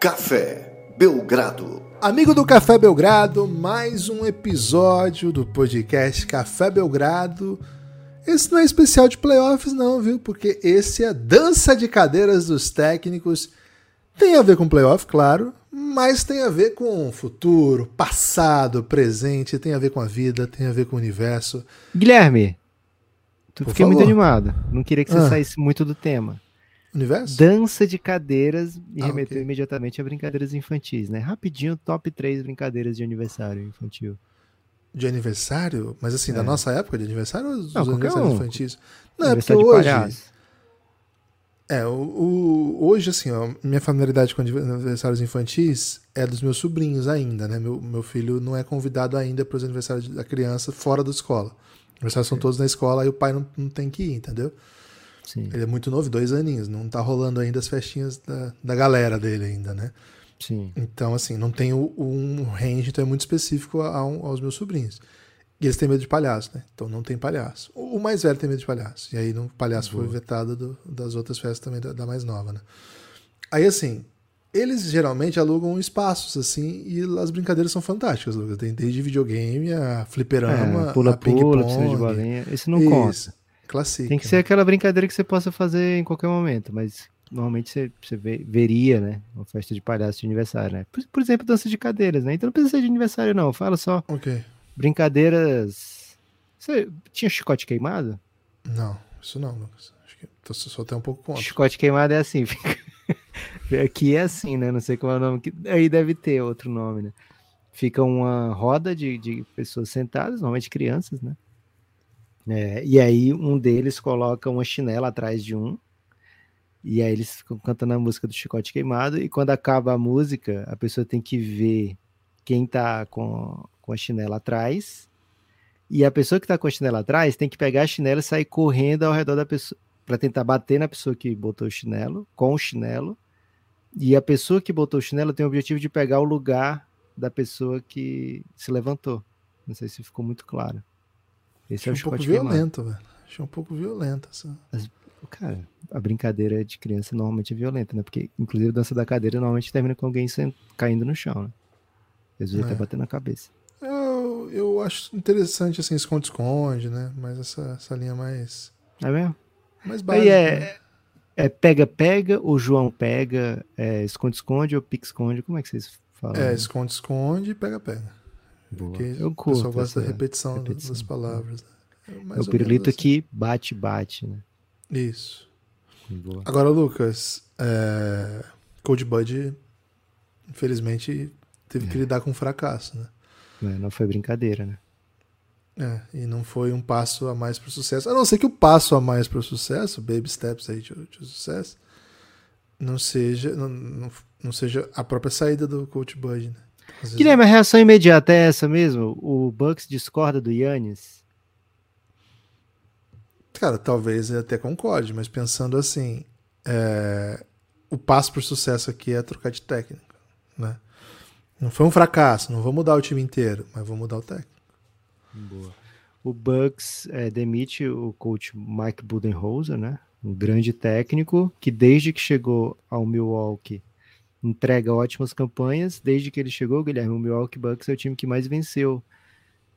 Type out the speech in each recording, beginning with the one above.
Café Belgrado. Amigo do Café Belgrado, mais um episódio do podcast Café Belgrado. Esse não é especial de playoffs, não, viu? Porque esse é dança de cadeiras dos técnicos. Tem a ver com playoff, claro, mas tem a ver com futuro, passado, presente, tem a ver com a vida, tem a ver com o universo. Guilherme, tu Por fiquei muito favor. animado. Não queria que você Ah. saísse muito do tema. Universo? Dança de cadeiras me Ah, remeteu ok. imediatamente a brincadeiras infantis, né? Rapidinho, top 3 brincadeiras de aniversário infantil. De aniversário? Mas assim, da É. nossa época de aniversário ou dos Não, aniversários um. infantis? Não, é porque hoje. palhaço. É, o, o- hoje, assim, ó, minha familiaridade com aniversários infantis é dos meus sobrinhos ainda, né? Meu, meu filho não é convidado ainda para os aniversários da criança fora da escola. Os aniversários são todos na escola, aí o pai não, não tem que ir, entendeu? Sim, Ele é muito novo, dois aninhos, não tá rolando ainda as festinhas da, da galera dele ainda, né? sim. Então, assim, não tem um range, então é muito específico a- a- aos meus sobrinhos. E eles têm medo de palhaço, né? Então não tem palhaço. O o mais velho tem medo de palhaço. E aí o palhaço foi vetado do- das outras festas também, da, da mais nova, né? Aí, assim, eles geralmente alugam espaços, assim, e as brincadeiras são fantásticas, Lucas. Tem desde videogame, a fliperama, É, a Pula-pula, piscina de ping-pong. Esse não conta. Classic. Tem que ser aquela brincadeira que você possa fazer em qualquer momento, mas normalmente você, você vê- veria, né? Uma festa de palhaço de aniversário, né? Por, por exemplo, dança de cadeiras, né? Então não precisa ser de aniversário, não. Fala só Ok. brincadeiras. Você tinha chicote queimado? Não, isso não, Lucas. Acho que tô só até um pouco contra. Chicote queimado é assim. fica- Aqui é assim, né? Não sei qual é o nome. que- Aí deve ter outro nome, né? Fica uma roda de, de pessoas sentadas, normalmente crianças, né? É, e aí um deles coloca uma chinela atrás de um. E aí eles ficam cantando a música do Chicote Queimado. E quando acaba a música, a pessoa tem que ver quem tá com, com a chinela atrás. E a pessoa que tá com a chinela atrás tem que pegar a chinela e sair correndo ao redor da pessoa para tentar bater na pessoa que botou o chinelo, com o chinelo. E a pessoa que botou o chinelo tem o objetivo de pegar o lugar da pessoa que se levantou. Não sei se ficou muito claro. Esse é Achei o um pouco violento, velho. Achei um pouco violento essa. Cara, a brincadeira de criança normalmente é violenta, né? Porque, inclusive, a dança da cadeira normalmente termina com alguém caindo no chão, né? Às vezes É. até batendo na cabeça. Eu, eu acho interessante, assim, esconde-esconde, né? Mas essa, essa linha mais, É mesmo? mais Aí básica. né? é, é pega-pega, ou João pega, é esconde-esconde ou pique-esconde? Como é que vocês falam? É, esconde-esconde e pega-pega. Boa. Porque Eu o curto pessoal gosta da repetição, repetição. das palavras. Né? É mais o pirulito menos que bate-bate, né? assim. Isso. Boa. Agora, Lucas, é... Cold Bud, infelizmente, teve É. que lidar com um fracasso, né? Não, não foi brincadeira, né? É, e não foi um passo a mais para o sucesso. A não ser que o passo a mais para o sucesso, baby steps aí de, de sucesso, não seja, não, não, não seja a própria saída do Coach Bud, né? Às vezes- Guilherme, a reação imediata é essa mesmo? O Bucks discorda do Yannis? Cara, talvez eu até concorde, mas pensando assim, é, o passo para o sucesso aqui é trocar de técnico, né? Não foi um fracasso, não vou mudar o time inteiro, mas vou mudar o técnico. Boa. O Bucks é, demite o coach Mike Budenholzer, né? Um grande técnico que desde que chegou ao Milwaukee entrega ótimas campanhas. Desde que ele chegou, Guilherme, o Milwaukee Bucks é o time que mais venceu,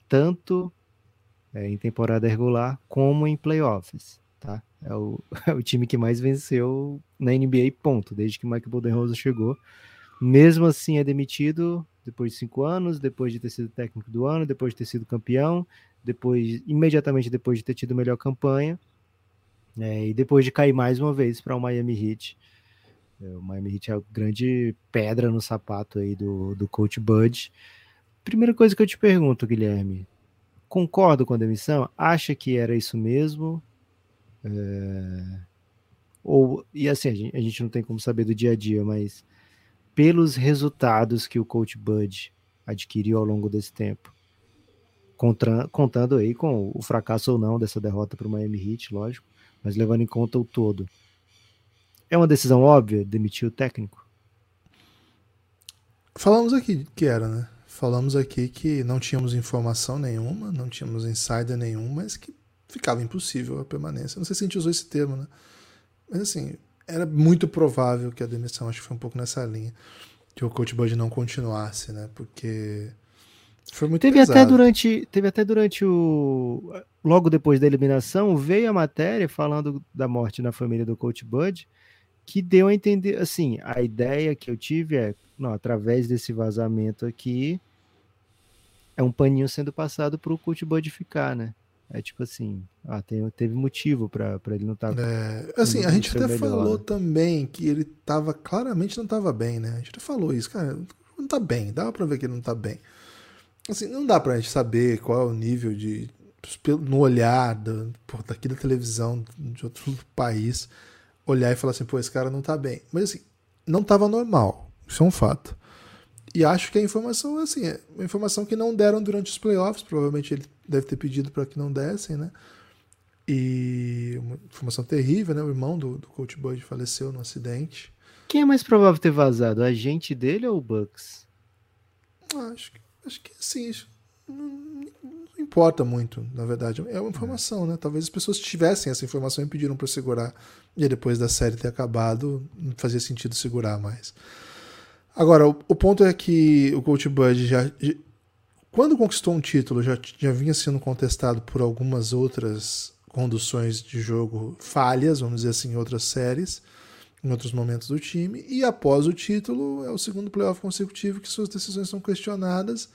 tanto é, em temporada regular como em playoffs, tá? É o, é o time que mais venceu na NBA, ponto, desde que Mike Budenholzer chegou. Mesmo assim, é demitido depois de cinco anos, depois de ter sido técnico do ano, depois de ter sido campeão, depois imediatamente depois de ter tido melhor campanha, é, e depois de cair mais uma vez para o Miami Heat. É, o Miami Heat é a grande pedra no sapato aí do, do coach Bud. Primeira coisa que eu te pergunto, Guilherme, concorda com a demissão? Acha que era isso mesmo? É, Ou, e assim, a gente, a gente não tem como saber do dia a dia, mas pelos resultados que o coach Bud adquiriu ao longo desse tempo, contra, contando aí com o fracasso ou não dessa derrota para o Miami Heat, lógico, mas levando em conta o todo. É uma decisão óbvia demitir o técnico? Falamos aqui que era, né? Falamos aqui que não tínhamos informação nenhuma, não tínhamos insider nenhum, mas que ficava impossível a permanência. Não sei se a gente usou esse termo, né? Mas assim, era muito provável que a demissão, acho que foi um pouco nessa linha. que o Coach Bud não continuasse, né? Porque foi muito teve pesado. até durante teve até durante o logo depois da eliminação veio a matéria falando da morte na família do Coach Bud que deu a entender assim a ideia que eu tive é não, através desse vazamento aqui é um paninho sendo passado para o Coach Bud ficar né é tipo assim, ah, tem, teve motivo para ele não estar. Tá é, assim, a gente até melhor, falou né? também que ele tava claramente não estava bem, né? A gente até falou isso, cara, não tá bem, dava para ver que ele não tá bem. Assim, não dá pra gente saber qual é o nível de no olhar da, daqui da televisão de outro país, olhar e falar assim, pô, esse cara não tá bem. Mas assim, não tava normal. Isso é um fato. E acho que a informação assim, é uma informação que não deram durante os playoffs, provavelmente ele deve ter pedido para que não dessem, né? E uma informação terrível, né? O irmão do, do Coach Bud faleceu no acidente. Quem é mais provável ter vazado? A agente dele ou o Bucks? Acho que, acho que sim. Não, importa muito, na verdade. É uma informação, né? Talvez as pessoas tivessem essa informação e pediram para segurar. E depois da série ter acabado, não fazia sentido segurar mais. Agora, o, o, ponto é que o Coach Bud já, já, quando conquistou um título, já, já vinha sendo contestado por algumas outras conduções de jogo falhas, vamos dizer assim, em outras séries, em outros momentos do time, e após o título, é o segundo playoff consecutivo que suas decisões são questionadas.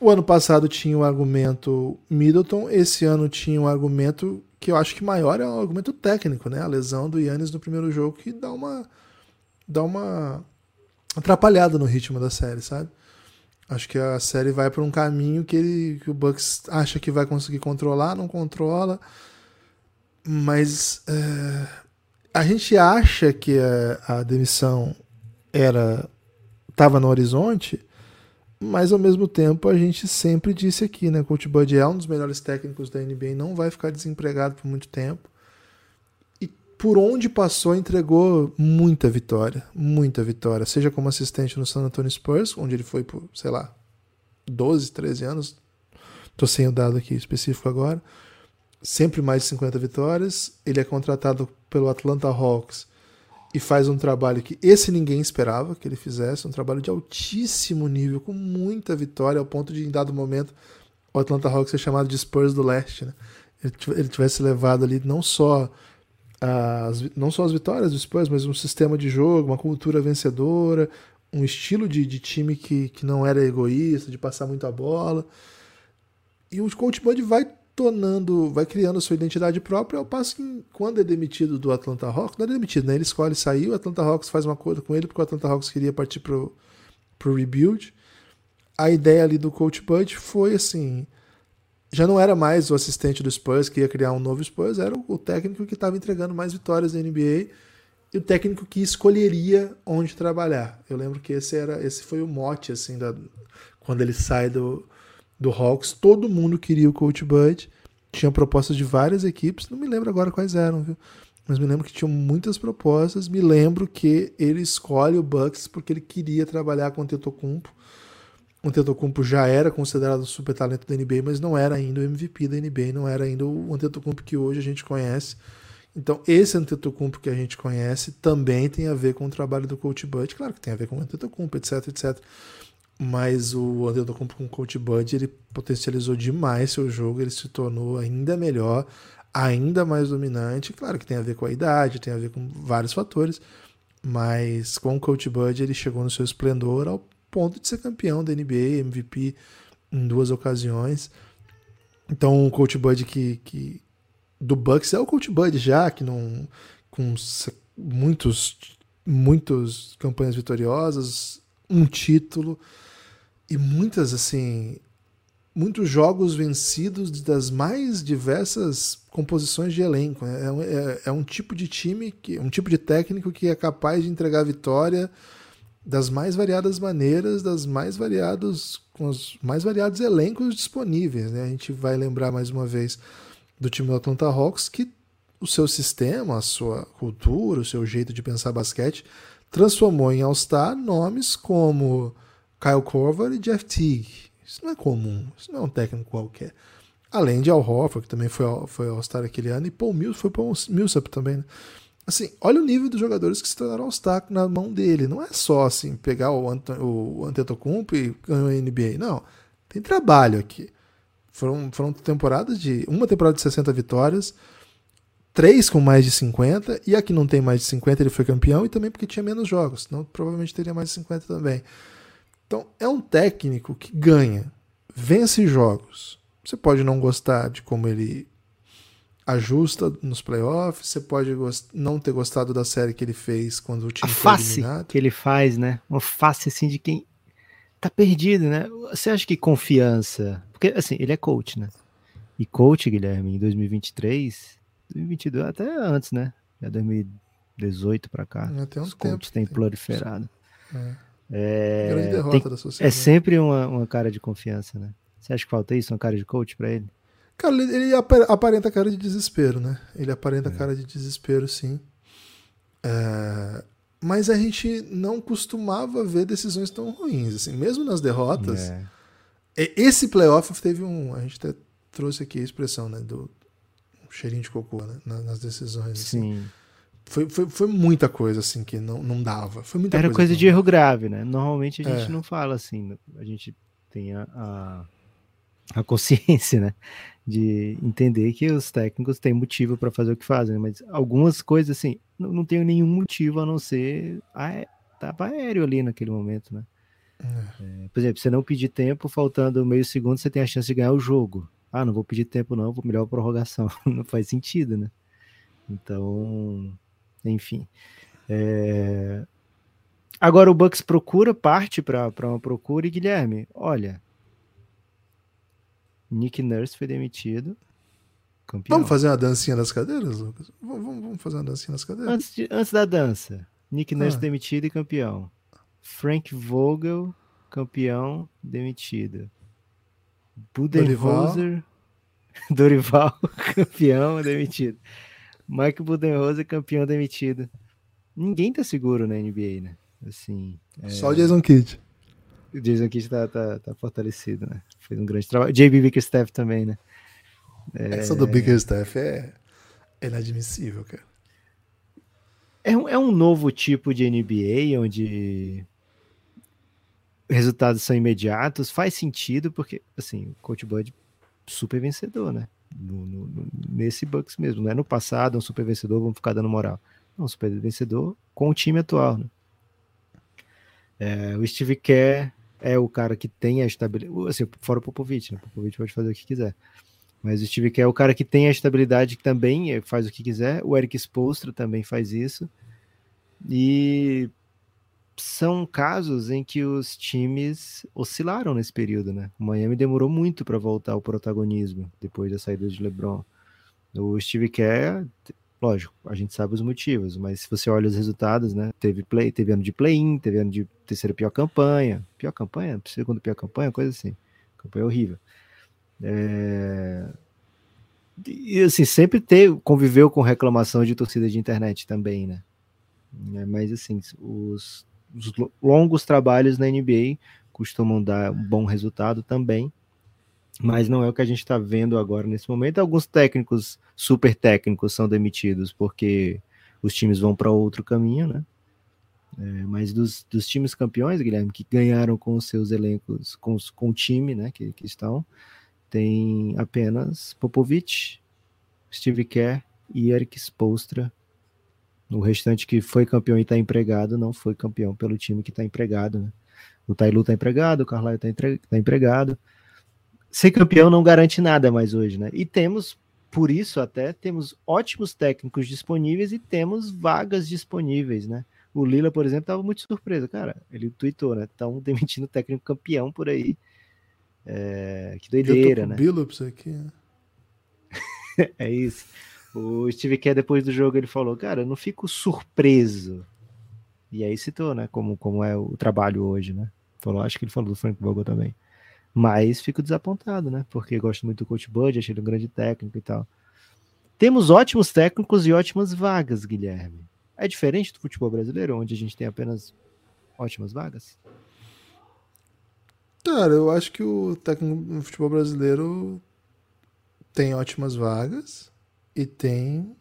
O ano passado tinha o argumento Middleton, esse ano tinha um argumento que eu acho que maior é o argumento técnico, né? A lesão do Yannis no primeiro jogo que dá uma dá uma atrapalhada no ritmo da série, sabe? Acho que a série vai por um caminho que, ele, que o Bucks acha que vai conseguir controlar, não controla. Mas é, a gente acha que a, a demissão era estava no horizonte, mas ao mesmo tempo a gente sempre disse aqui, né? Coach Bud é um dos melhores técnicos da NBA, não vai ficar desempregado por muito tempo por onde passou, entregou muita vitória. Muita vitória. Seja como assistente no San Antonio Spurs, onde ele foi por, sei lá, 12, 13 anos. Tô sem o dado aqui específico agora. Sempre mais de 50 vitórias. Ele é contratado pelo Atlanta Hawks e faz um trabalho que esse ninguém esperava que ele fizesse. Um trabalho de altíssimo nível, com muita vitória, ao ponto de, em dado momento, o Atlanta Hawks ser chamado de Spurs do Leste. Né? Ele tivesse levado ali não só as, não só as vitórias do Spurs, mas um sistema de jogo, uma cultura vencedora, um estilo de, de time que, que não era egoísta, de passar muito a bola. E o coach Bud vai tornando, vai criando sua identidade própria, ao passo que quando é demitido do Atlanta Hawks, não é demitido, né? Ele escolhe sair, o Atlanta Hawks faz um acordo com ele, porque o Atlanta Hawks queria partir pro, pro rebuild. A ideia ali do coach Bud foi assim, já não era mais o assistente do Spurs que ia criar um novo Spurs, era o técnico que estava entregando mais vitórias na NBA e o técnico que escolheria onde trabalhar. Eu lembro que esse era esse foi o mote assim da quando ele sai do do Hawks, todo mundo queria o coach Bud. Tinha propostas de várias equipes, não me lembro agora quais eram, viu? Mas me lembro que tinham muitas propostas. Me lembro que ele escolhe o Bucks porque ele queria trabalhar com o Tetocumpo o Antetokounmpo já era considerado super talento da NBA, mas não era ainda o MVP da NBA, não era ainda o Antetokounmpo que hoje a gente conhece. Então, esse Antetokounmpo que a gente conhece também tem a ver com o trabalho do Coach Bud. Claro que tem a ver com o Antetokounmpo, etc, etc. Mas o Antetokounmpo com o Coach Bud, ele potencializou demais seu jogo, ele se tornou ainda melhor, ainda mais dominante. Claro que tem a ver com a idade, tem a ver com vários fatores, mas com o Coach Bud ele chegou no seu esplendor ao ponto de ser campeão da NBA, MVP em duas ocasiões. Então o Coach Bud que, que do Bucks é o Coach Bud já, que não com muitos muitos campanhas vitoriosas, um título e muitas assim muitos jogos vencidos das mais diversas composições de elenco. É, é, é um tipo de time, que, um tipo de técnico que é capaz de entregar vitória das mais variadas maneiras, das mais variados, com os mais variados elencos disponíveis. Né? A gente vai lembrar mais uma vez do time do Atlanta Hawks que o seu sistema, a sua cultura, o seu jeito de pensar basquete transformou em All-Star nomes como Kyle Korver e Jeff Teague. Isso não é comum, isso não é um técnico qualquer. Além de Al Horford, que também foi, foi All-Star aquele ano, e Paul Millsap, foi Paul Millsap também, né? assim, olha o nível dos jogadores que se tornaram All-Star na mão dele. Não é só assim, pegar o, Ant o Antetokounmpo e ganhar a NBA. Não, tem trabalho aqui. Foram, foram temporadas de. Uma temporada de 60 vitórias, três com mais de 50, e aqui não tem mais de 50, ele foi campeão, e também porque tinha menos jogos. Não, provavelmente teria mais de 50 também. Então, é um técnico que ganha, vence jogos. Você pode não gostar de como ele ajusta nos playoffs, você pode não ter gostado da série que ele fez quando o time a face que ele faz, né? Uma face assim de quem tá perdido, né? Você acha que confiança, porque assim, ele é coach, né? E coach, Guilherme, em 2023, 2022, até antes, né? É 2018 para cá. Até um os coaches têm proliferado. É. É, Grande derrota tem, da sociedade. é sempre uma, uma cara de confiança, né? Você acha que falta isso, uma cara de coach para ele? Cara, ele, ele aparenta cara de desespero, né? Ele aparenta é. cara de desespero, sim. É, mas a gente não costumava ver decisões tão ruins, assim, mesmo nas derrotas. É. Esse playoff teve um, a gente até trouxe aqui a expressão, né, do cheirinho de cocô, né, nas decisões. Assim. Sim. Foi, foi, foi muita coisa assim que não, não dava. Foi muita Era coisa, coisa de erro grave, né? Normalmente a gente É. não fala assim, a gente tem a, a, a consciência, né? De entender que os técnicos têm motivo para fazer o que fazem, né? mas algumas coisas assim, não, não tem nenhum motivo a não ser a, tava aéreo ali naquele momento, né? É, por exemplo, você não pedir tempo, faltando meio segundo, você tem a chance de ganhar o jogo. Ah, não vou pedir tempo não, vou melhor a prorrogação. não faz sentido, né? Então, enfim. É, Agora o Bucks procura, parte para uma procura e Guilherme, olha, Nick Nurse foi demitido, campeão. Vamos fazer uma dancinha nas cadeiras, Lucas? Vamos, vamos- fazer uma dancinha nas cadeiras? Antes, de- antes da dança, Nick Nurse Ah. demitido e campeão. Frank Vogel, campeão, demitido. Budenholzer, Dorival, campeão, demitido. Mike Budenholzer, campeão, demitido. Ninguém tá seguro na NBA, né? Assim, é, Só o Jason Kidd. o Jason Kidd tá, tá, tá fortalecido, né? Fez um grande trabalho. JB Bickerstaff também, né? Essa do Bickerstaff é inadmissível, cara. É um, é um novo tipo de NBA onde resultados são imediatos, faz sentido, porque, assim, o Coach Bud super vencedor, né? No- no- nesse Bucks mesmo, não é no passado, é um super vencedor, vamos ficar dando moral. É um super vencedor com o time atual, né? É, o Steve Kerr é o cara que tem a estabilidade, assim, fora o Popovich, né? O Popovich pode fazer o que quiser. Mas o Steve Kerr é o cara que tem a estabilidade que também faz o que quiser. O Eric Spoelstra também faz isso. E são casos em que os times oscilaram nesse período, né? O Miami demorou muito para voltar ao protagonismo depois da saída de LeBron. O Steve Kerr, lógico, a gente sabe os motivos, mas se você olha os resultados, né? Teve play, teve ano de play-in, teve ano de terceira pior campanha, pior campanha, segunda pior campanha, coisa assim. Campanha horrível. É, E assim, sempre ter, conviveu com reclamação de torcida de internet também, né? É, mas assim, os, os lo- longos trabalhos na NBA costumam dar um bom resultado também, mas não é o que a gente está vendo agora nesse momento. Alguns técnicos, super técnicos, são demitidos porque os times vão para outro caminho, né? É, mas dos, dos times campeões, Guilherme, que ganharam com os seus elencos, com, os- com o time, né, que, que estão, tem apenas Popovich, Steve Kerr e Eric Spoelstra. O restante que foi campeão e está empregado não foi campeão pelo time que está empregado. Né? O Tailu está empregado, o Carlisle está tá empregado. Ser campeão não garante nada mais hoje, né? E temos, por isso até, temos ótimos técnicos disponíveis e temos vagas disponíveis, né? O Lila, por exemplo, estava muito surpreso. Cara, ele tweetou, né? Estão demitindo o técnico campeão por aí. É, que Eu doideira, tô com né? Billups aqui. né? É isso. O Steve Kerr, depois do jogo, ele falou, cara, eu não fico surpreso. E aí citou, né, como, como é o trabalho hoje, né? Falou, acho que ele falou do Frank Vogel também. Mas fico desapontado, né? Porque gosto muito do Coach Bud, achei ele um grande técnico e tal. Temos ótimos técnicos e ótimas vagas, Guilherme. É diferente do futebol brasileiro, onde a gente tem apenas ótimas vagas? Cara, eu acho que o técnico no futebol brasileiro tem ótimas vagas e tem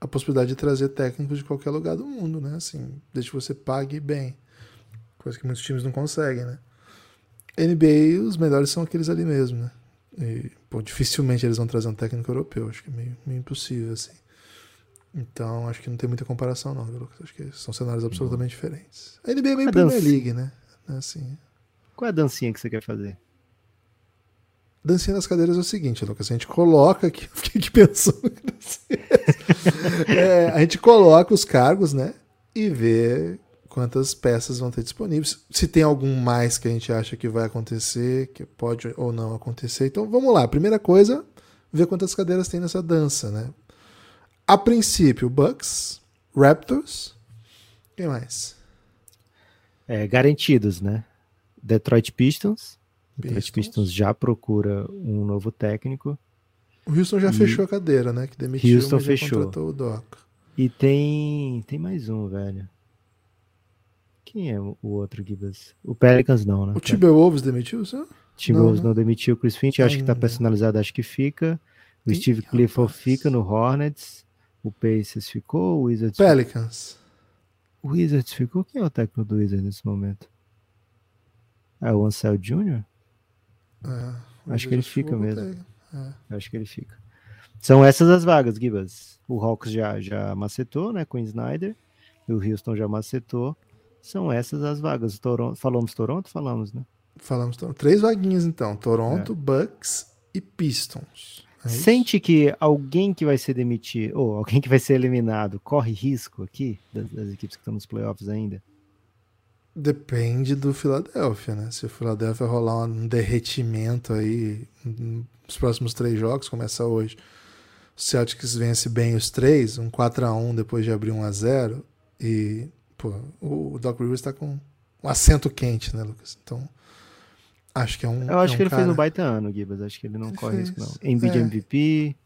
a possibilidade de trazer técnicos de qualquer lugar do mundo, né? Assim, desde que você pague bem. Coisa que muitos times não conseguem, né? NBA, os melhores são aqueles ali mesmo, né? E, pô, dificilmente eles vão trazer um técnico europeu. Acho que é meio, meio impossível, assim. Então, acho que não tem muita comparação, não, Lucas? Acho que são cenários absolutamente diferentes. A NBA é meio a Premier League, né? Assim. Qual é a dancinha que você quer fazer? Dancinha das cadeiras é o seguinte, Lucas. A gente coloca aqui. Fiquei aqui pensando. é, a gente coloca os cargos, né? E vê quantas peças vão ter disponíveis. Se tem algum mais que a gente acha que vai acontecer, que pode ou não acontecer. Então vamos lá. Primeira coisa, ver quantas cadeiras tem nessa dança, né? A princípio, Bucks, Raptors. Quem mais? É, garantidos, né? Detroit Pistons. Detroit Pistons já procura um novo técnico. O Houston já e... fechou a cadeira, né? Que demitiu, Houston mas fechou. contratou o Doc. E tem tem mais um, velho. Quem é o outro Gibas? O Pelicans não, né? O Timberwolves demitiu, só? Timberwolves não, não, né? demitiu o Chris Finch, acho que tá personalizado, acho que fica. O Steve Clifford fica no Hornets. O Pacers ficou, o Wizards Pelicans. O Wizards ficou? Quem é o técnico do Wizards nesse momento? É o Ansel Jr.? É, acho que ele fica mesmo. É. Acho que ele fica. São essas as vagas, Gibas. O Hawks já, já macetou, né, com o Snyder. E o Houston já macetou. São essas as vagas. Toronto, falamos Toronto? Falamos, né? Falamos Toronto. Três vaguinhas, então. Toronto, é. Bucks e Pistons. É Sente que alguém que vai ser demitido, ou alguém que vai ser eliminado, corre risco aqui, das, das equipes que estão nos playoffs ainda? Depende do Philadelphia, né? Se o Philadelphia rolar um derretimento aí nos próximos três jogos, começa hoje. O Celtics vence bem os três, um 4 a 1 depois de abrir 1 a 0 e pô, o Doc Rivers está com um assento quente, né, Lucas? Então, acho que é um. Eu acho é um que ele cara... fez um baita ano, Gibas. Acho que ele não ele corre fez. risco, não. Embiid é. MVP,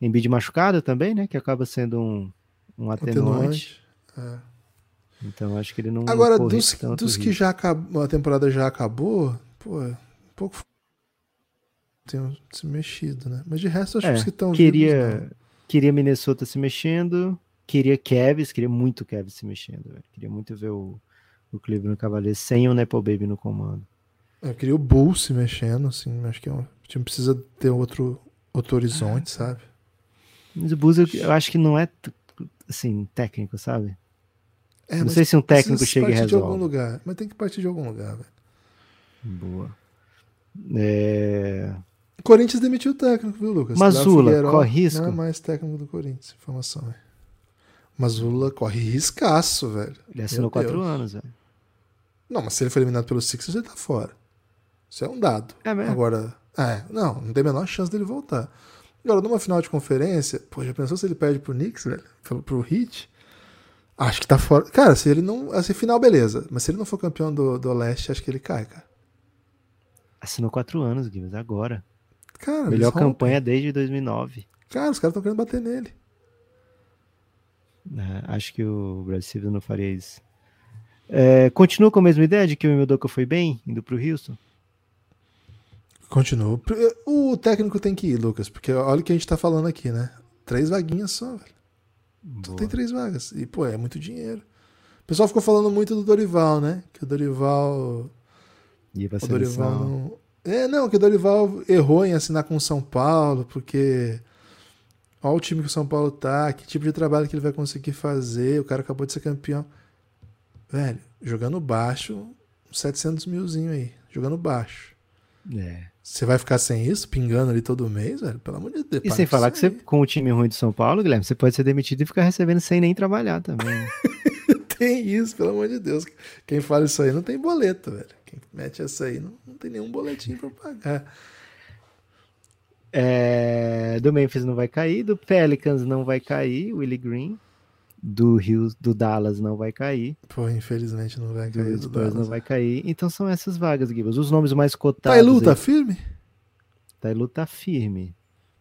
Embiid machucado também, né? Que acaba sendo um, um atenuante. atenuante. É. Então acho que ele não. Agora, dos, dos que já acabou, a temporada já acabou, pô, um pouco tem se mexido, né? Mas de resto, acho é, que os que estão queria vivos, Queria Minnesota se mexendo, queria Kevs, queria muito Kevs se mexendo, velho. Queria muito ver o, o Cleveland Cavaliers sem o Nepo Baby no comando. Eu queria o Bulls se mexendo, assim, acho que é um, o time precisa ter outro, outro horizonte, ah, sabe? Mas o Bulls eu, eu, acho que não é, assim, técnico, sabe? É, não sei se um técnico chega e resolve. De algum lugar, mas tem que partir de algum lugar, velho. Boa. É... O Corinthians demitiu o técnico, viu, Lucas? Mazula, corre risco? Não é mais técnico do Corinthians, informação, velho. Mazula corre riscaço, velho. Ele assinou quatro anos, velho. Não, mas se ele for eliminado pelo Sixers, ele tá fora. Isso é um dado. É mesmo? Agora, é, não, não tem a menor chance dele voltar. Agora, numa final de conferência, pô, já pensou se ele perde pro Knicks, velho? Pro, pro Heat? Acho que tá fora. Cara, se ele não. Assim, final, beleza. Mas se ele não for campeão do, do leste, acho que ele cai, cara. Assinou quatro anos, Guilherme, agora. Cara, Melhor campanha desde 2009. Cara, os caras estão querendo bater nele. É, acho que o Brad Stevens não faria isso. É, continua com a mesma ideia de que o Emildoka foi bem, indo pro Houston? Continua. O técnico tem que ir, Lucas, porque olha o que a gente tá falando aqui, né? Três vaguinhas só, velho. Só tem três vagas. E, pô, é muito dinheiro. O pessoal ficou falando muito do Dorival, né? Que o Dorival. Ia pra o Dorival não. É, não, que o Dorival errou em assinar com o São Paulo, porque. Olha o time que o São Paulo tá, que tipo de trabalho que ele vai conseguir fazer. O cara acabou de ser campeão. Velho, jogando baixo, 700 milzinho aí. Jogando baixo. É. Você vai ficar sem isso, pingando ali todo mês, velho? Pelo amor de Deus. E sem falar que você, com o time ruim de São Paulo, Guilherme, você pode ser demitido e ficar recebendo sem nem trabalhar também. Né? tem isso, pelo amor de Deus. Quem fala isso aí não tem boleto, velho. Quem mete essa aí não, não tem nenhum boletim pra pagar. É, do Memphis não vai cair, do Pelicans não vai cair, Willie Green do Rio, do Dallas não vai cair. Pô, infelizmente não vai cair. Do Spurs Dallas. não vai cair. Então são essas vagas, Gibas. Os nomes mais cotados. Tailu tá firme? Tailu tá firme.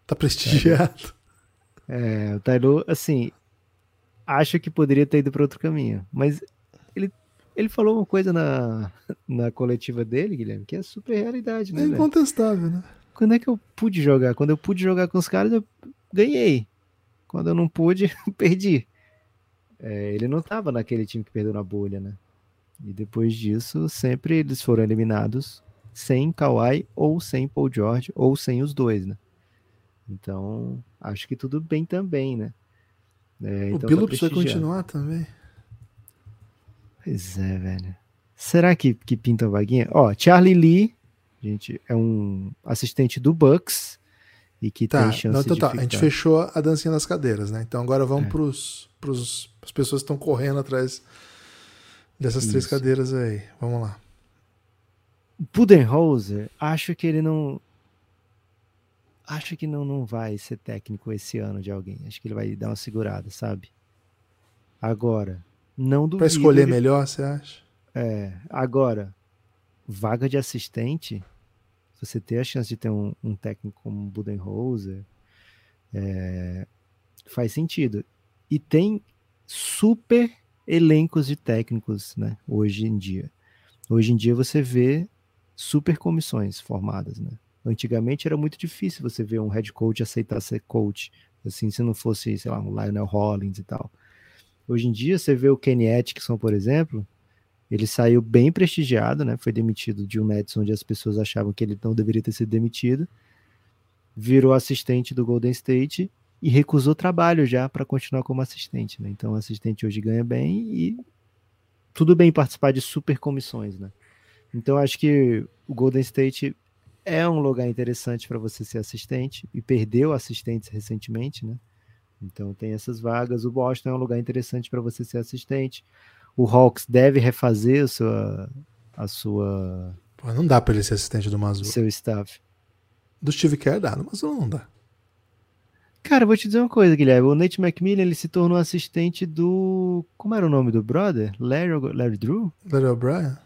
Tá prestigiado. É, o Tailu, assim, acho que poderia ter ido para outro caminho. Mas ele, ele falou uma coisa na, na coletiva dele, Guilherme, que é super realidade, né? É incontestável, né? Quando é que eu pude jogar? Quando eu pude jogar com os caras, eu ganhei Quando eu não pude, perdi. É, ele não estava naquele time que perdeu na bolha, né? E depois disso, sempre eles foram eliminados sem Kawhi ou sem Paul George ou sem os dois, né? Então, acho que tudo bem também, né? É, o então Billups tá vai continuar também. Pois é, velho. Será que, que pinta vaguinha? Ó, Charlie Lee, gente, é um assistente do Bucks e que tá, tem chance não, então, de tá. Ficar... A gente fechou a dancinha das cadeiras, né? Então agora vamos é. pros, pros as pessoas que estão correndo atrás dessas Isso. três cadeiras aí. Vamos lá. Budenholzer, acho que ele não acho que não, não vai ser técnico esse ano de alguém. Acho que ele vai dar uma segurada, sabe? Agora, não duvido. Para escolher ele... melhor, você acha? É. Agora, vaga de assistente, você ter a chance de ter um, um técnico como Budenholzer, é, faz sentido. E tem super elencos de técnicos, né? Hoje em dia. Hoje em dia você vê super comissões formadas, né? Antigamente era muito difícil você ver um head coach aceitar ser coach, assim, se não fosse, sei lá, um Lionel Hollins e tal. Hoje em dia você vê o Kenny Atkinson, por exemplo, ele saiu bem prestigiado, né? Foi demitido de um Nets onde as pessoas achavam que ele não deveria ter sido demitido. Virou assistente do Golden State e recusou trabalho já para continuar como assistente, né? Então o assistente hoje ganha bem e tudo bem participar de super comissões, né? Então acho que o Golden State é um lugar interessante para você ser assistente e perdeu assistentes recentemente, né? Então tem essas vagas. O Boston é um lugar interessante para você ser assistente. O Hawks deve refazer a sua a sua Pô, não dá para ele ser assistente do Mazul. Seu staff. Do Steve Kerr dá, mas não dá. Cara, vou te dizer uma coisa, Guilherme. O Nate McMillan ele se tornou assistente do. Como era o nome do brother? Larry, Larry Drew? Larry O'Brien?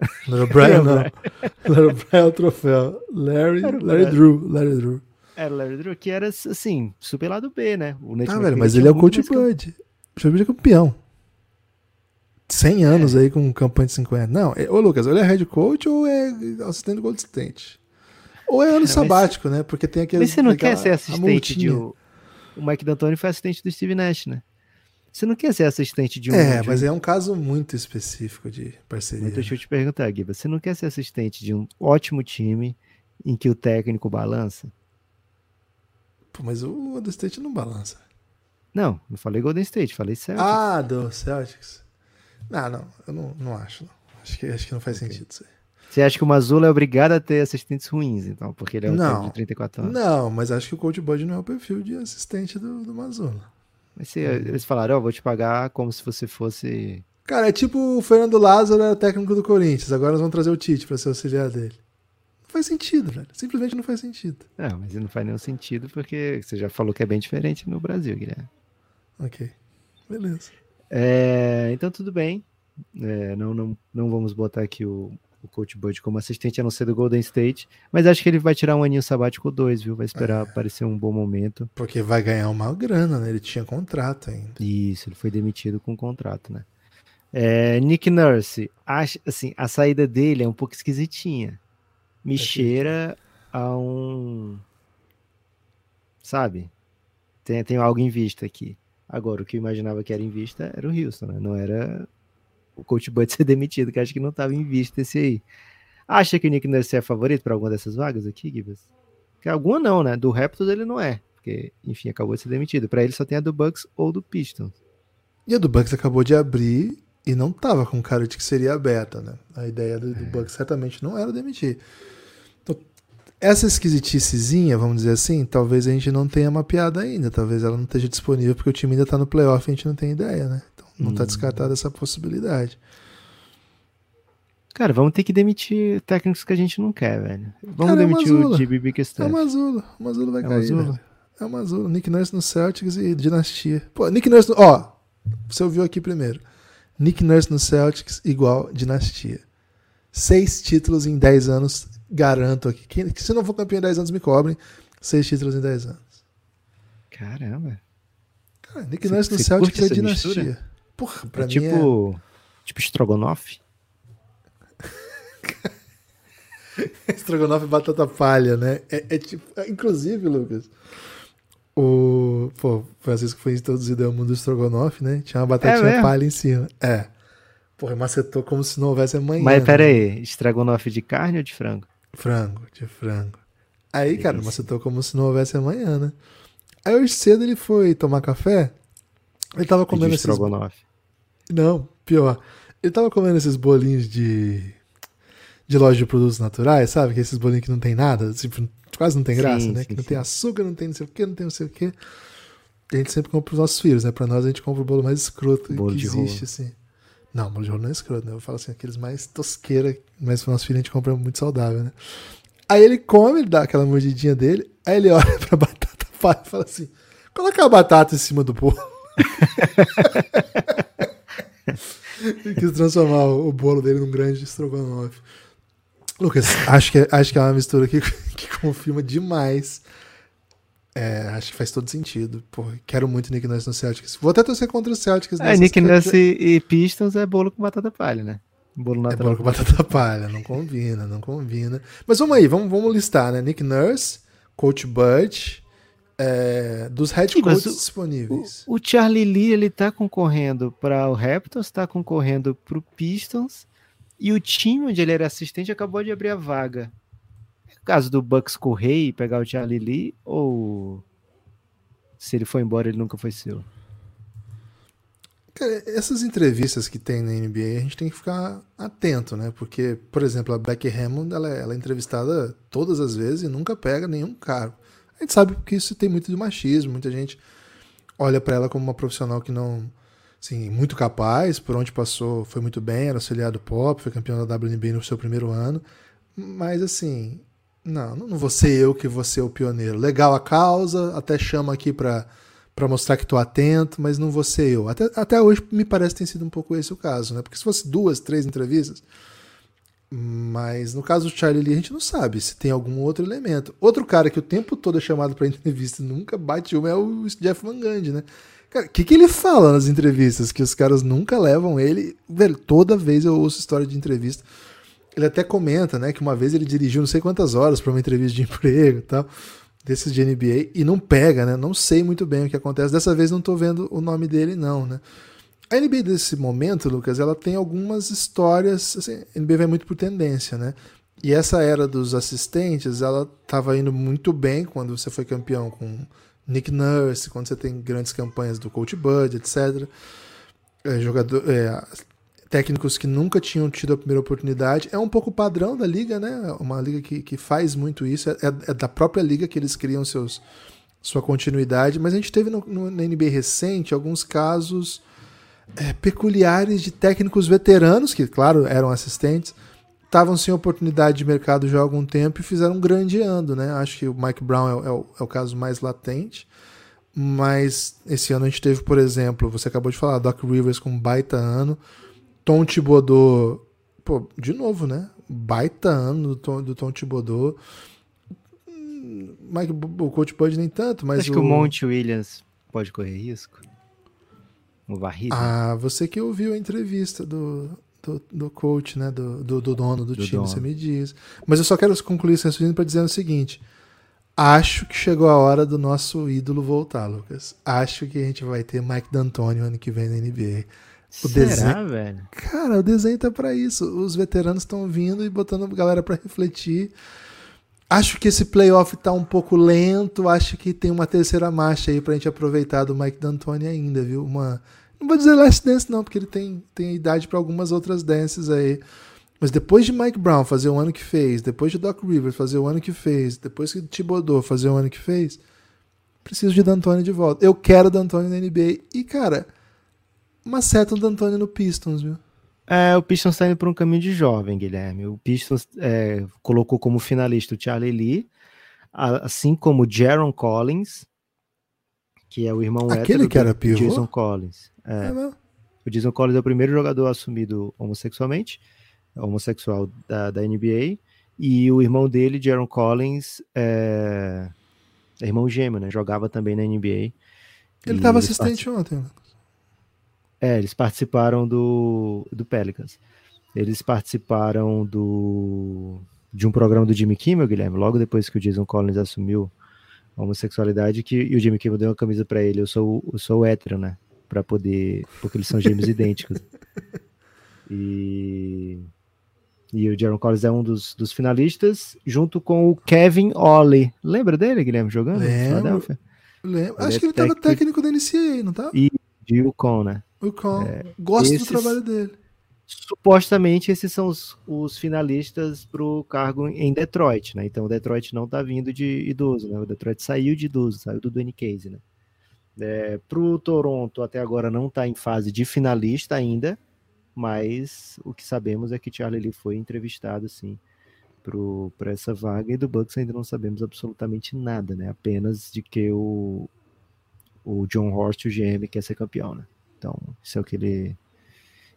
Larry O'Brien não. Larry O'Brien é o troféu. Larry, Larry Drew. Larry Drew. Era o Larry Drew, que era assim, super lado B, né? O Nate ah, velho, mas ele é o coach Bud. O Bud é campeão. 100 anos é. aí com campanha de 50. Não, é, ô Lucas, ele é head coach ou é assistente do Gold Assistente? Ou é ano sabático, né? Porque tem aquele. Mas você não quer ser assistente de. O, o Mike D'Antoni foi assistente do Steve Nash, né? Você não quer ser assistente de um. É, mas é um caso muito específico de parceria. Então, deixa eu te perguntar, Gui, você não quer ser assistente de um ótimo time em que o técnico balança? Pô, mas o Golden State não balança. Não, não falei Golden State, falei Celtics. Ah, do Celtics. Não, não, eu não, não acho. Não. Acho, que, acho que não faz okay. sentido isso aí. Você acha que o Mazula é obrigado a ter assistentes ruins, então, porque ele é um não, de 34 anos? Não, mas acho que o Coach Bud não é o perfil de assistente do, do Mazula. Mas se eles falaram, ó, oh, vou te pagar como se você fosse. Cara, é tipo o Fernando Lázaro era técnico do Corinthians, agora nós vamos trazer o Tite para ser auxiliar dele. Não faz sentido, velho. Simplesmente não faz sentido. Não, mas não faz nenhum sentido porque você já falou que é bem diferente no Brasil, Guilherme. Ok. Beleza. É, então tudo bem. É, não, não, não vamos botar aqui o, o Coach Bud como assistente, a não ser do Golden State. Mas acho que ele vai tirar um aninho sabático 2, viu? Vai esperar é. aparecer um bom momento. Porque vai ganhar uma grana, né? Ele tinha contrato ainda. Isso, ele foi demitido com contrato, né? É, Nick Nurse, acho, assim, a saída dele é um pouco esquisitinha. Me é cheira a um. Sabe? Tem, tem algo em vista aqui. Agora, o que eu imaginava que era em vista era o Houston, né? Não era o coach Bud ser demitido, que acho que não estava em vista esse aí. Acha que o Nick Nurse é favorito para alguma dessas vagas aqui, Gibbs? Que alguma não, né? Do Raptors ele não é, porque, enfim, acabou de ser demitido. Para ele só tem a do Bucks ou do Pistons. E a do Bucks acabou de abrir e não tava com cara de que seria aberta, né? A ideia do, do é. Bucks certamente não era demitir. Então, essa esquisiticezinha, vamos dizer assim, talvez a gente não tenha mapeado ainda. Talvez ela não esteja disponível porque o time ainda tá no playoff e a gente não tem ideia, né? Não está hum. descartada essa possibilidade. Cara, vamos ter que demitir técnicos que a gente não quer, velho. Vamos Cara, é demitir é o GB Bickerstaff. É o Mazula. O Mazula vai é cair, Mazula. É o Mazula. Nick Nurse no Celtics e Dinastia. Pô, Nick Nurse... No... Ó, você ouviu aqui primeiro. Nick Nurse no Celtics igual Dinastia. Seis títulos em dez anos, garanto aqui. Que, se não for campeão em dez anos, me cobrem. Seis títulos em dez anos. Caramba. Cara, Nick Nurse no Celtics é Dinastia. Mistura? Porra, pra é mim tipo, é... tipo estrogonofe? estrogonofe e batata palha, né? É, é tipo, é, inclusive, Lucas, O pô, Francisco foi introduzido ao mundo do Strogonoff, né? Tinha uma batatinha é palha em cima. É. Porra, macetou como se não houvesse amanhã. Mas pera né? aí, estrogonofe de carne ou de frango? Frango, de frango. Aí, cara, macetou como se não houvesse amanhã, né? Aí hoje cedo ele foi tomar café. Ele tava comendo esses. Estrogonofe. Não, pior. Ele tava comendo esses bolinhos de. de loja de produtos naturais, sabe? Que esses bolinhos que não tem nada, tipo, quase não tem graça, sim, né? Sim, que não sim. tem açúcar, não tem não sei o que, não tem não sei o que. A gente sempre compra os nossos filhos, né? Pra nós a gente compra o bolo mais escroto bolo que existe, rolo. assim. Não, bolo de rolo não é escroto, né? Eu falo assim, aqueles mais tosqueira, mas pro nosso filho a gente compra muito saudável, né? Aí ele come, ele dá aquela mordidinha dele, aí ele olha pra batata palha e fala assim: coloca a batata em cima do bolo. e quis transformar o bolo dele num grande estrogonofe. Lucas, acho que, acho que é uma mistura que, que confirma demais. É, acho que faz todo sentido. Pô, quero muito Nick Nurse no Celtics. Vou até torcer contra o Celtics. É, Nick Nurse e, e Pistons é bolo com batata palha, né? Bolo natural. É bolo com batata palha, não combina, não combina. Mas vamos aí, vamos, vamos listar, né? Nick Nurse, Coach Bud, é, dos head Sim, coaches disponíveis. O, o, Charlie Lee, ele tá concorrendo para o Raptors, tá concorrendo para o Pistons, e o time onde ele era assistente acabou de abrir a vaga. É o caso do Bucks correr e pegar o Charlie Lee, ou se ele foi embora, ele nunca foi seu? Cara, essas entrevistas que tem na NBA, a gente tem que ficar atento, né? Porque, por exemplo, a Becky Hammond, ela, é, ela é entrevistada todas as vezes e nunca pega nenhum cargo. A gente sabe que isso tem muito de machismo, muita gente olha para ela como uma profissional que não, assim, muito capaz, por onde passou foi muito bem, era auxiliar do pop, foi campeão da WNBA no seu primeiro ano, mas assim, não, não vou ser eu que vou ser o pioneiro. Legal a causa, até chama aqui para para mostrar que estou atento, mas não vou ser eu. Até, até hoje me parece que tem sido um pouco esse o caso, né? Porque se fosse duas, três entrevistas, mas no caso do Charlie Lee, a gente não sabe se tem algum outro elemento. Outro cara que o tempo todo é chamado para entrevista e nunca bate uma é o Jeff Van Gundy, né? Cara, o que, que ele fala nas entrevistas? Que os caras nunca levam ele. Velho, toda vez eu ouço história de entrevista. Ele até comenta, né, que uma vez ele dirigiu não sei quantas horas para uma entrevista de emprego e tal desses de NBA e não pega, né? Não sei muito bem o que acontece. Dessa vez não tô vendo o nome dele, não, né? A NBA desse momento, Lucas, ela tem algumas histórias. Assim, a NBA vai muito por tendência, né? E essa era dos assistentes, ela estava indo muito bem quando você foi campeão com Nick Nurse, quando você tem grandes campanhas do Coach Bud, etc. É, jogador, é, técnicos que nunca tinham tido a primeira oportunidade. É um pouco padrão da liga, né? Uma liga que, que faz muito isso. É, é, da própria liga que eles criam seus, sua continuidade. Mas a gente teve no, no, na NBA recente alguns casos é, peculiares de técnicos veteranos, que, claro, eram assistentes, estavam sem oportunidade de mercado já há algum tempo e fizeram um grande ano, né? Acho que o Mike Brown é, é, o, é o caso mais latente. Mas esse ano a gente teve, por exemplo, você acabou de falar, Doc Rivers com um baita ano. Tom Thibodeau, pô, de novo, né? Baita ano do Tom, do Tom Thibodeau. Mike, o Coach pode nem tanto, mas. Acho o... que o Monte Williams pode correr risco. O. Ah, você que ouviu a entrevista do, do, do coach, né? Do, do, do dono do, do time, dono. você me diz. Mas eu só quero concluir esse raciocínio para dizer o seguinte. Acho que chegou a hora do nosso ídolo voltar, Lucas. Acho que a gente vai ter Mike D'Antoni ano que vem na NBA. O Será, desenho... velho? Cara, o desenho tá para isso. Os veteranos estão vindo e botando a galera para refletir. Acho que esse playoff tá um pouco lento. Acho que tem uma terceira marcha aí pra gente aproveitar do Mike D'Antoni ainda, viu? Uma. Não vou dizer Last Dance, não, porque ele tem, tem idade para algumas outras dances aí. Mas depois de Mike Brown fazer o ano que fez, depois de Doc Rivers fazer o ano que fez, depois de Thibodeau fazer o ano que fez, preciso de D'Antoni de volta. Eu quero D'Antoni na NBA. E, cara, uma seta do D'Antoni no Pistons, viu? É, o Pistons está indo por um caminho de jovem, Guilherme. O Pistons é, colocou como finalista o Charlie Lee, assim como o Jaron Collins, que é o irmão Aquele que era pivô? Jason Collins. É. É, o Jason Collins é o primeiro jogador assumido homossexualmente, homossexual da, da NBA, e o irmão dele, Jaron Collins, é, é irmão gêmeo, né? Jogava também na NBA. Ele estava assistente ontem. Né? É, eles participaram do, do Pelicans. Eles participaram do, de um programa do Jimmy Kimmel, Guilherme, logo depois que o Jason Collins assumiu homossexualidade que e o Jimmy Kimmel deu uma camisa para ele. Eu sou eu sou hétero, né? Para poder, porque eles são gêmeos idênticos. E e o Jaron Collins é um dos, dos finalistas, junto com o Kevin Ollie. Lembra dele, Guilherme, jogando? Lembro. Lembro. Acho que ele estava técnico da NCAA, não tá? E de UConn, né? UConn. É, Gosto do trabalho dele. Supostamente esses são os, os finalistas para o cargo em Detroit, né? Então o Detroit não está vindo de idoso, né? O Detroit saiu de idoso, saiu do Dwayne Case, né? É, para o Toronto até agora não está em fase de finalista ainda, mas o que sabemos é que Charlie Lee foi entrevistado, sim, para essa vaga, e do Bucks ainda não sabemos absolutamente nada, né? Apenas de que o, o John Horst, o GM, quer ser campeão, né? Então, isso é o que ele.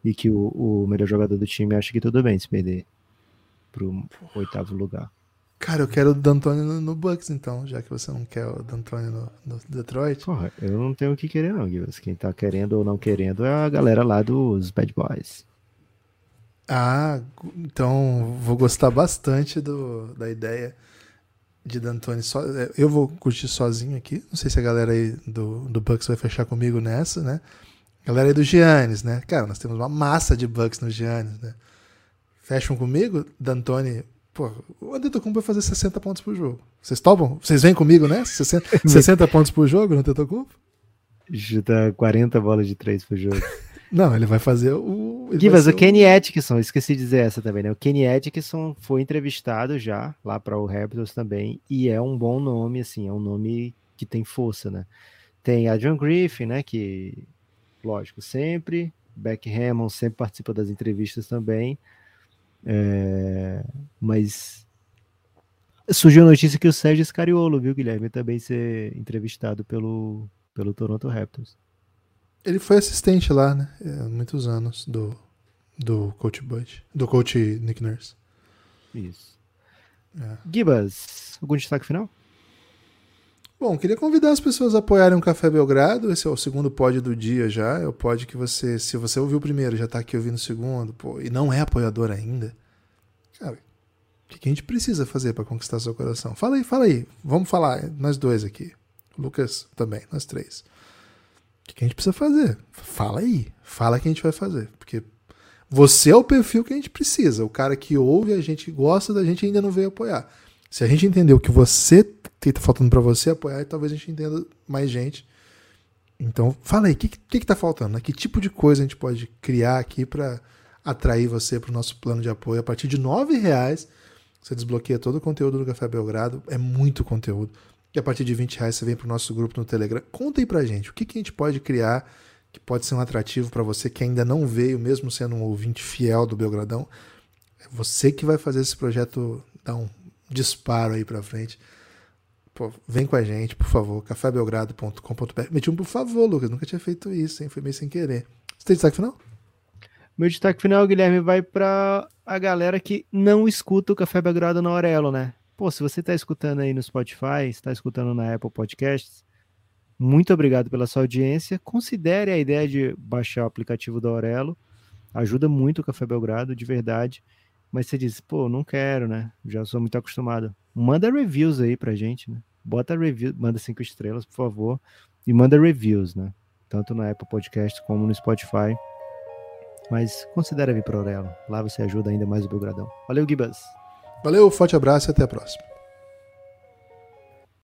E que o, o melhor jogador do time acha que tudo bem se perder para o oitavo lugar. Cara, eu quero o D'Antoni no, no, Bucks, então, já que você não quer o D'Antoni no, no, Detroit. Porra, eu não tenho o que querer, não, Gibbs. Quem tá querendo ou não querendo é a galera lá dos Bad Boys. Ah, então vou gostar bastante do, da ideia de D'Antoni. So, é, eu vou curtir sozinho aqui. Não sei se a galera aí do, do Bucks vai fechar comigo nessa, né? Galera aí do Giannis, né? Cara, nós temos uma massa de Bucks no Giannis, né? Fecham comigo? D'Antoni Pô, o Antetokounmpo vai fazer 60 pontos por jogo. Vocês topam? Vocês vêm comigo, né? 60, 60 pontos por jogo no Antetokounmpo? Chuta 40 bolas de 3 por jogo. Não, ele vai fazer o. Givas, o Kenny. Atkinson, esqueci de dizer essa também, né? O Kenny Atkinson foi entrevistado já lá para o Raptors também, e é um bom nome, assim, é um nome que tem força, né? Tem a John Griffin, né? Que, lógico, sempre. Beck Hammond sempre participa das entrevistas também. É, mas surgiu a notícia que o Sérgio Scariolo, viu, Guilherme, também ser entrevistado pelo, pelo Toronto Raptors. Ele foi assistente lá, né? Há muitos anos do, do coach Bud, do coach Nick Nurse. Isso. É. Gibas, algum destaque final? Bom, queria convidar as pessoas a apoiarem o Café Belgrado. Esse é o segundo pod do dia já. É o pod que você, se você ouviu o primeiro, já está aqui ouvindo o segundo, pô, e não é apoiador ainda. Cara, o que a gente precisa fazer para conquistar seu coração? Fala aí, fala aí. Vamos falar, nós dois aqui. Lucas também, nós três. O que a gente precisa fazer? Fala aí. Fala que a gente vai fazer. Porque você é o perfil que a gente precisa. O cara que ouve, a gente gosta da gente ainda não veio apoiar. Se a gente entender o que você que está faltando para você apoiar, e talvez a gente entenda mais gente. Então, fala aí, o que, que, que tá faltando? Né? Que tipo de coisa a gente pode criar aqui para atrair você para o nosso plano de apoio? A partir de R$ reais você desbloqueia todo o conteúdo do Café Belgrado, é muito conteúdo. E a partir de 20 reais você vem para o nosso grupo no Telegram. Conta aí pra gente, o que, que a gente pode criar que pode ser um atrativo para você que ainda não veio, mesmo sendo um ouvinte fiel do Belgradão. É você que vai fazer esse projeto dar um disparo aí para frente. Pô, vem com a gente, por favor, cafébelgrado.com.br. Meti um por favor, Lucas, nunca tinha feito isso, hein? Foi meio sem querer. Você tem destaque final? Meu destaque final, Guilherme, vai para a galera que não escuta o Café Belgrado na Aurelo, né? Pô, se você está escutando aí no Spotify, está escutando na Apple Podcasts, muito obrigado pela sua audiência. Considere a ideia de baixar o aplicativo da Aurelo. Ajuda muito o Café Belgrado, de verdade mas você diz, pô, não quero, né? Já sou muito acostumado. Manda reviews aí pra gente, né? Bota review, manda cinco estrelas, por favor, e manda reviews, né? Tanto na Apple Podcast como no Spotify. Mas considere vir para Aurelo. Lá você ajuda ainda mais o Belgradão. Valeu, Gibas. Valeu, forte abraço e até a próxima.